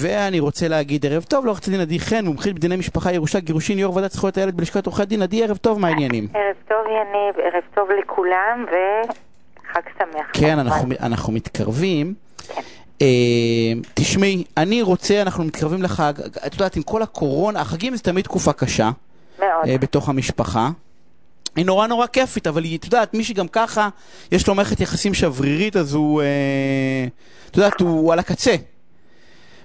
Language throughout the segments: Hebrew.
ואני רוצה להגיד ערב טוב לעורכת הדין עדי חן, מומחית בדיני משפחה, ירושה, גירושין, יו"ר ועדת זכויות הילד בלשכת עורכי הדין. עדי, ערב טוב, מה העניינים? ערב טוב יניב, ערב טוב לכולם וחג שמח. כן. אנחנו, אנחנו מתקרבים. אה, תשמעי, אני רוצה, אנחנו מתקרבים לחג, את יודעת, עם כל הקורונה, החגים זה תמיד תקופה קשה מאוד. אה, בתוך המשפחה. היא נורא נורא כיפית, אבל היא, את יודעת, מי שגם ככה, יש לו מערכת יחסים שברירית, אז הוא, אה, את יודעת, הוא על הקצה.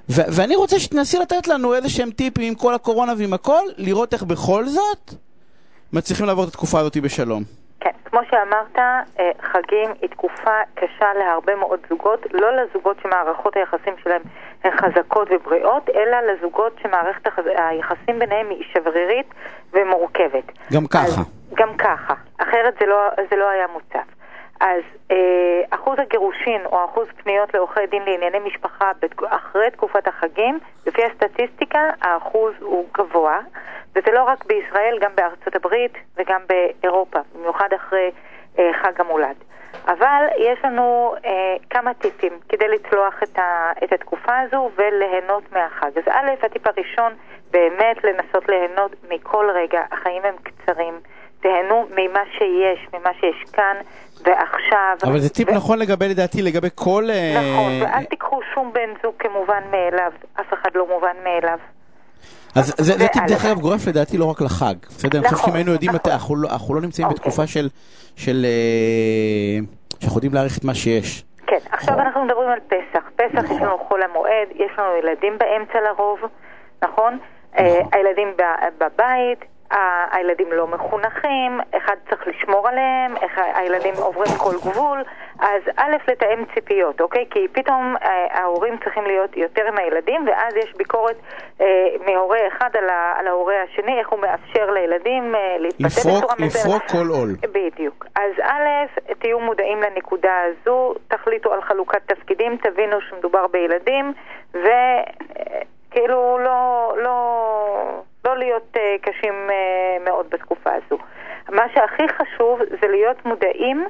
ו- ואני רוצה שתנסי לתת לנו איזה שהם טיפים עם כל הקורונה ועם הכל, לראות איך בכל זאת מצליחים לעבור את התקופה הזאת בשלום. כן, כמו שאמרת, אה, חגים היא תקופה קשה להרבה מאוד זוגות, לא לזוגות שמערכות היחסים שלהם הן חזקות ובריאות, אלא לזוגות שמערכת החז... היחסים ביניהם היא שברירית ומורכבת. גם ככה. אז, גם ככה, אחרת זה לא, זה לא היה מוצף. אז אה, אחוז הגירושין או אחוז פניות לעורכי דין לענייני משפחה. אחרי תקופת החגים, לפי הסטטיסטיקה האחוז הוא גבוה, וזה לא רק בישראל, גם בארצות הברית וגם באירופה, במיוחד אחרי אה, חג המולד. אבל יש לנו אה, כמה טיפים כדי לצלוח את, ה, את התקופה הזו וליהנות מהחג. אז א', הטיפ הראשון, באמת לנסות ליהנות מכל רגע, החיים הם קצרים. תהנו ממה שיש, ממה שיש כאן ועכשיו. אבל זה טיפ ו- נכון לגבי, לדעתי, לגבי כל... אה, נכון, ואל תיקחו שום בן זוג כמובן מאליו, אף אחד לא מובן מאליו. אז זה, זה טיפ. דרך אגב גורף לדעתי לא רק לחג, בסדר? אני חושב נכון, שאם היינו יודעים נכון. אנחנו לא- אנחנו לא נמצאים אוקיי. בתקופה של, של, אה, שאנחנו יודעים להעריך את מה שיש. כן, עכשיו נכון. אנחנו מדברים על פסח. פסח נכון. יש לנו חול המועד, יש לנו ילדים באמצע לרוב, נכון? אה, הילדים ב- בבית, הילדים לא מחונכים, אחד צריך לשמור עליהם, אחד- הילדים עוברים כל גבול, אז א', לתאם ציפיות, אוקיי? כי פתאום אה, ההורים צריכים להיות יותר עם הילדים, ואז יש ביקורת אה, מהורה אחד על, ה- על ההורה השני, איך הוא מאפשר לילדים אה, להתבטא לפרוק, בצורה מסוימת. לפרוק כל עול. בדיוק. אז א', תהיו מודעים לנקודה הזו, תחליטו על חלוקת תפקידים, תבינו שמדובר בילדים, וכאילו לא, לא, לא להיות אה, קשים אה, מאוד בתקופה הזו. מה שהכי חשוב זה להיות מודעים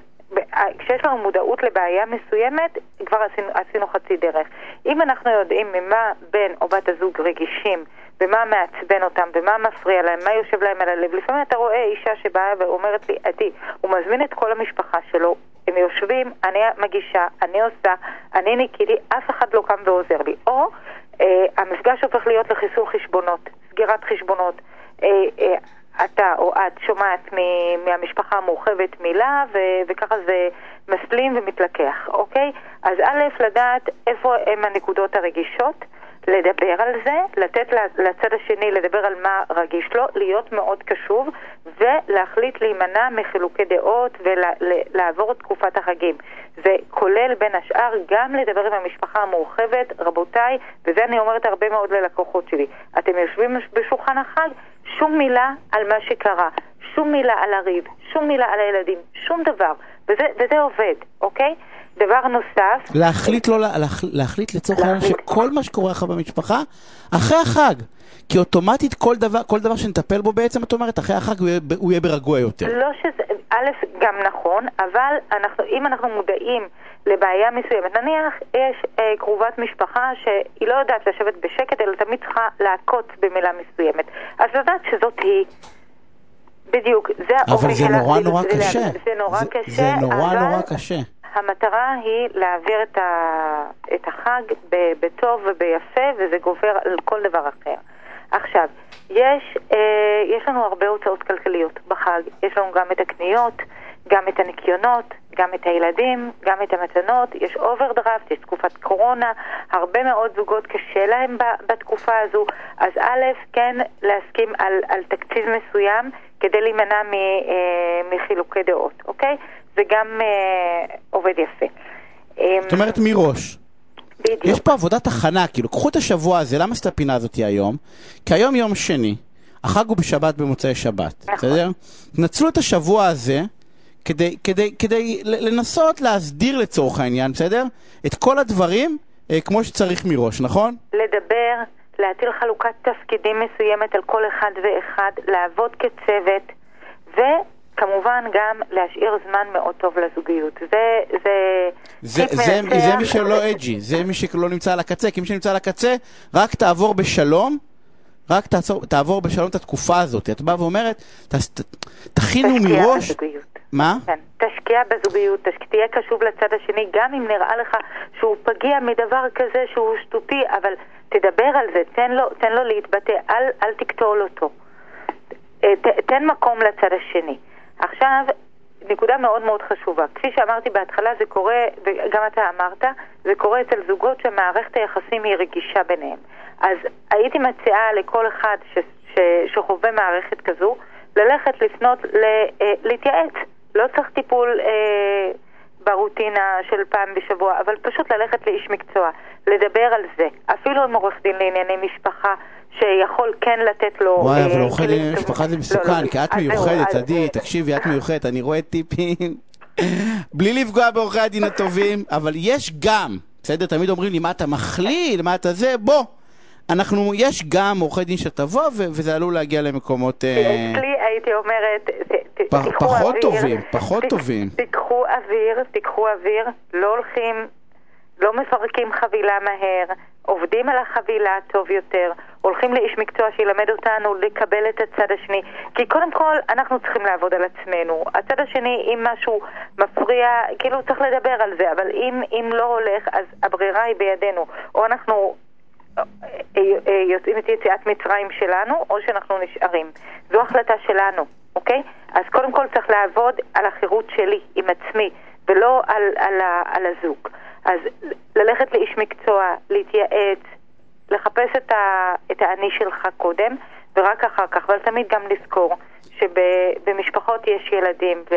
אה, כשיש לנו מודעות לבעיה מסוימת, כבר עשינו, עשינו חצי דרך. אם אנחנו יודעים ממה בן או בת הזוג רגישים, ומה מעצבן אותם, ומה מפריע להם, מה יושב להם על הלב, לפעמים אתה רואה אישה שבאה ואומרת לי, עדי, הוא מזמין את כל המשפחה שלו, הם יושבים, אני מגישה, אני עושה, אני ניקיתי, אף אחד לא קם ועוזר לי. או המפגש הופך להיות לחיסול חשבונות, סגירת חשבונות. אה, אה, אתה או את שומעת מהמשפחה המורחבת מילה, ו- וככה זה מסלים ומתלקח, אוקיי? אז א', לדעת איפה הם הנקודות הרגישות, לדבר על זה, לתת לצד השני לדבר על מה רגיש לו, להיות מאוד קשוב, ולהחליט להימנע מחילוקי דעות ולעבור את תקופת החגים. זה כולל בין השאר גם לדבר עם המשפחה המורחבת, רבותיי, וזה אני אומרת הרבה מאוד ללקוחות שלי. אתם יושבים בשולחן החג, שום מילה על מה שקרה, שום מילה על הריב, שום מילה על הילדים, שום דבר. וזה, וזה עובד, אוקיי? דבר נוסף, להחליט לא, להח, להחליט לצורך העניין. שכל מה שקורה לך במשפחה, אחרי החג. כי אוטומטית כל דבר, כל דבר שנטפל בו בעצם, את אומרת, אחרי החג הוא יהיה, הוא יהיה ברגוע יותר. לא שזה, א', גם נכון, אבל אנחנו, אם אנחנו מודעים לבעיה מסוימת, נניח יש אה, קרובת משפחה שהיא לא יודעת לשבת בשקט, אלא תמיד צריכה לעקוץ במילה מסוימת. אז לדעת שזאת היא. בדיוק, זה אבל האופי זה. נורא נורא קשה. זה נורא קשה, זה נורא אבל נורא קשה. המטרה היא להעביר את, ה... את החג. בטוב וביפה, וזה גובר על כל דבר אחר. עכשיו, יש, אה, יש לנו הרבה הוצאות כלכליות בחג. יש לנו גם את הקניות, גם את הניקיונות, גם את הילדים, גם את המתנות. יש אוברדרפט, יש תקופת קורונה. הרבה מאוד זוגות קשה להם בתקופה הזו. אז א', כן להסכים על, על תקציב מסוים כדי להימנע מ, אה, מחילוקי דעות, אוקיי? זה גם אה, עובד יפה. אמ, זאת אומרת מראש. בדיוק. יש פה עבודת הכנה, כאילו, קחו את השבוע הזה, למה עשית הפינה הזאת היום? כי היום יום שני, החג הוא בשבת במוצאי שבת, נכון. בסדר? תנצלו את השבוע הזה כדי, כדי, כדי לנסות להסדיר לצורך העניין, בסדר? את כל הדברים אה, כמו שצריך מראש, נכון? לדבר, להטיל חלוקת תפקידים מסוימת על כל אחד ואחד, לעבוד כצוות, וכמובן גם להשאיר זמן מאוד טוב לזוגיות. זה... זה... זה, זה, מנצח. זה מי שלא אג'י, זה מי שלא נמצא על הקצה, כי מי שנמצא על הקצה, רק תעבור בשלום, רק תעצור, תעבור בשלום את התקופה הזאת. את באה ואומרת, ת, ת, תכינו תשקיע מראש, בזוגיות. מה? כן, תשקיע בזוגיות, תש... תהיה קשוב לצד השני, גם אם נראה לך שהוא פגיע מדבר כזה שהוא שטותי, אבל תדבר על זה, תן לו, תן לו להתבטא, אל, אל תקטול אותו. ת, תן מקום לצד השני. עכשיו, נקודה מאוד מאוד חשובה. כפי שאמרתי בהתחלה, זה קורה, וגם אתה אמרת, זה קורה אצל זוגות שמערכת היחסים היא רגישה ביניהם. אז הייתי מציעה לכל אחד ש, ש, שחווה מערכת כזו, ללכת לפנות, ל, אה, להתייעץ. לא צריך טיפול אה, ברוטינה של פעם בשבוע, אבל פשוט ללכת לאיש מקצוע, לדבר על זה. אפילו עם עורך דין לענייני משפחה, שיכול כן לתת לו... וואי, אה, אבל דין טובים. משפחה זה לא, מסוכן, לא, כי את מיוחדת, עדי, תקשיבי, את מיוחדת, אני רואה טיפים, בלי לפגוע בעורכי הדין הטובים, אבל יש גם, בסדר? תמיד אומרים לי, מה אתה מכליל, מה אתה זה, בוא. אנחנו, יש גם עורכי דין שתבוא, ו- וזה עלול להגיע למקומות... אה, אצלי הייתי אומרת, תיקחו פחות אוויר, טובים, פחות טובים. תיקחו אוויר, תיקחו אוויר, לא הולכים, לא מפרקים חבילה מהר, עובדים על החבילה טוב יותר, הולכים לאיש מקצוע שילמד אותנו לקבל את הצד השני, כי קודם כל אנחנו צריכים לעבוד על עצמנו. הצד השני, אם משהו מפריע, כאילו צריך לדבר על זה, אבל אם, אם לא הולך, אז הברירה היא בידינו. או אנחנו אה, אה, יוצאים את יציאת מצרים שלנו, או שאנחנו נשארים. זו החלטה שלנו, אוקיי? אז קודם כל צריך לעבוד על החירות שלי עם עצמי, ולא על, על, ה- על הזוג. אז ללכת לאיש מקצוע, להתייעץ, לחפש את, ה, את האני שלך קודם, ורק אחר כך, אבל תמיד גם לזכור שבמשפחות יש ילדים, ו...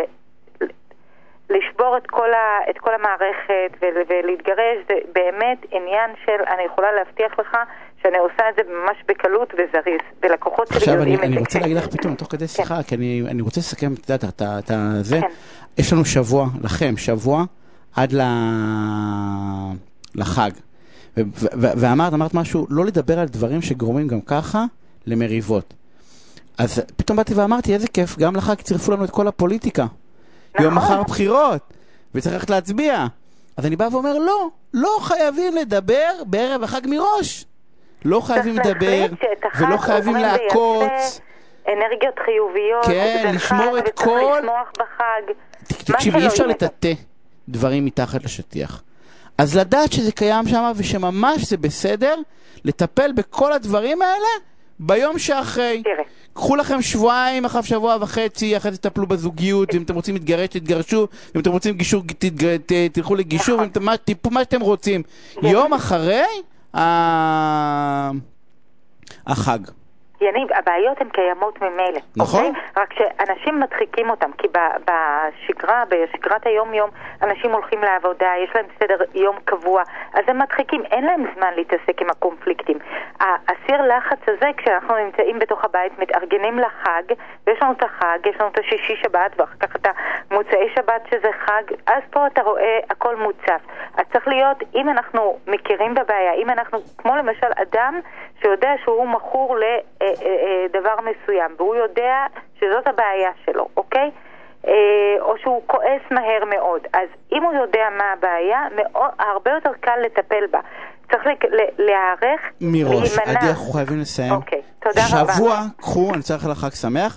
לשבור את כל, ה, את כל המערכת ול, ולהתגרש זה באמת עניין של, אני יכולה להבטיח לך שאני עושה את זה ממש בקלות וזריז, ולקוחות שלי עכשיו יודעים אני, את אני זה. רוצה להגיד לך פתאום, תוך כדי שיחה, כי אני, אני רוצה לסכם, את יודעת, את זה, כן. יש לנו שבוע, לכם, שבוע, עד ל... לחג. ואמרת, אמרת משהו, לא לדבר על דברים שגורמים גם ככה למריבות. אז פתאום באתי ואמרתי, איזה כיף, גם לחג צירפו לנו את כל הפוליטיקה. יום נכון. מחר בחירות, וצריך ללכת להצביע. אז אני בא ואומר, לא, לא חייבים לדבר בערב החג מראש. לא חייבים לדבר, ולא חייבים לעקוץ. אנרגיות חיוביות, כן, לשמור את וצריך כל- לשמוח בחג. ת- מה תקשיב, שלא אי אפשר. לטאטא דברים מתחת לשטיח. אז לדעת שזה קיים שם ושממש זה בסדר, לטפל בכל הדברים האלה ביום שאחרי. תראה. קחו לכם שבועיים, אחר שבוע וחצי, אחרי זה תטפלו בזוגיות, ואם אתם רוצים להתגרש, תתגרשו, ואם אתם רוצים גישור, תתג... ת... תלכו לגישור, נכון. מה, טיפו מה שאתם רוצים. יום אחרי ה... החג. יניב, הבעיות הן קיימות ממילא. נכון. אוקיי? רק שאנשים מדחיקים אותם, כי בשגרה, בשגרת היום-יום, אנשים הולכים לעבודה, יש להם סדר יום קבוע, אז הם מדחיקים, אין להם זמן להתעסק עם הקונפליקטים. הסיר לחץ הזה, כשאנחנו נמצאים בתוך הבית, מתארגנים לחג, ויש לנו את החג, יש לנו את השישי שבת, ואחר כך את המוצאי שבת שזה חג, אז פה אתה רואה הכל מוצף. אז צריך להיות, אם אנחנו מכירים בבעיה, אם אנחנו, כמו למשל אדם שיודע שהוא מכור לדבר מסוים, והוא יודע שזאת הבעיה שלו, אוקיי? אה, או שהוא כועס מהר מאוד. אז אם הוא יודע מה הבעיה, מאוד, הרבה יותר קל לטפל בה. צריך להיערך, מראש, להימנע. עדי, אנחנו חייבים לסיים. אוקיי, תודה רבה. שבוע, קחו, אני לאחל לך חג שמח.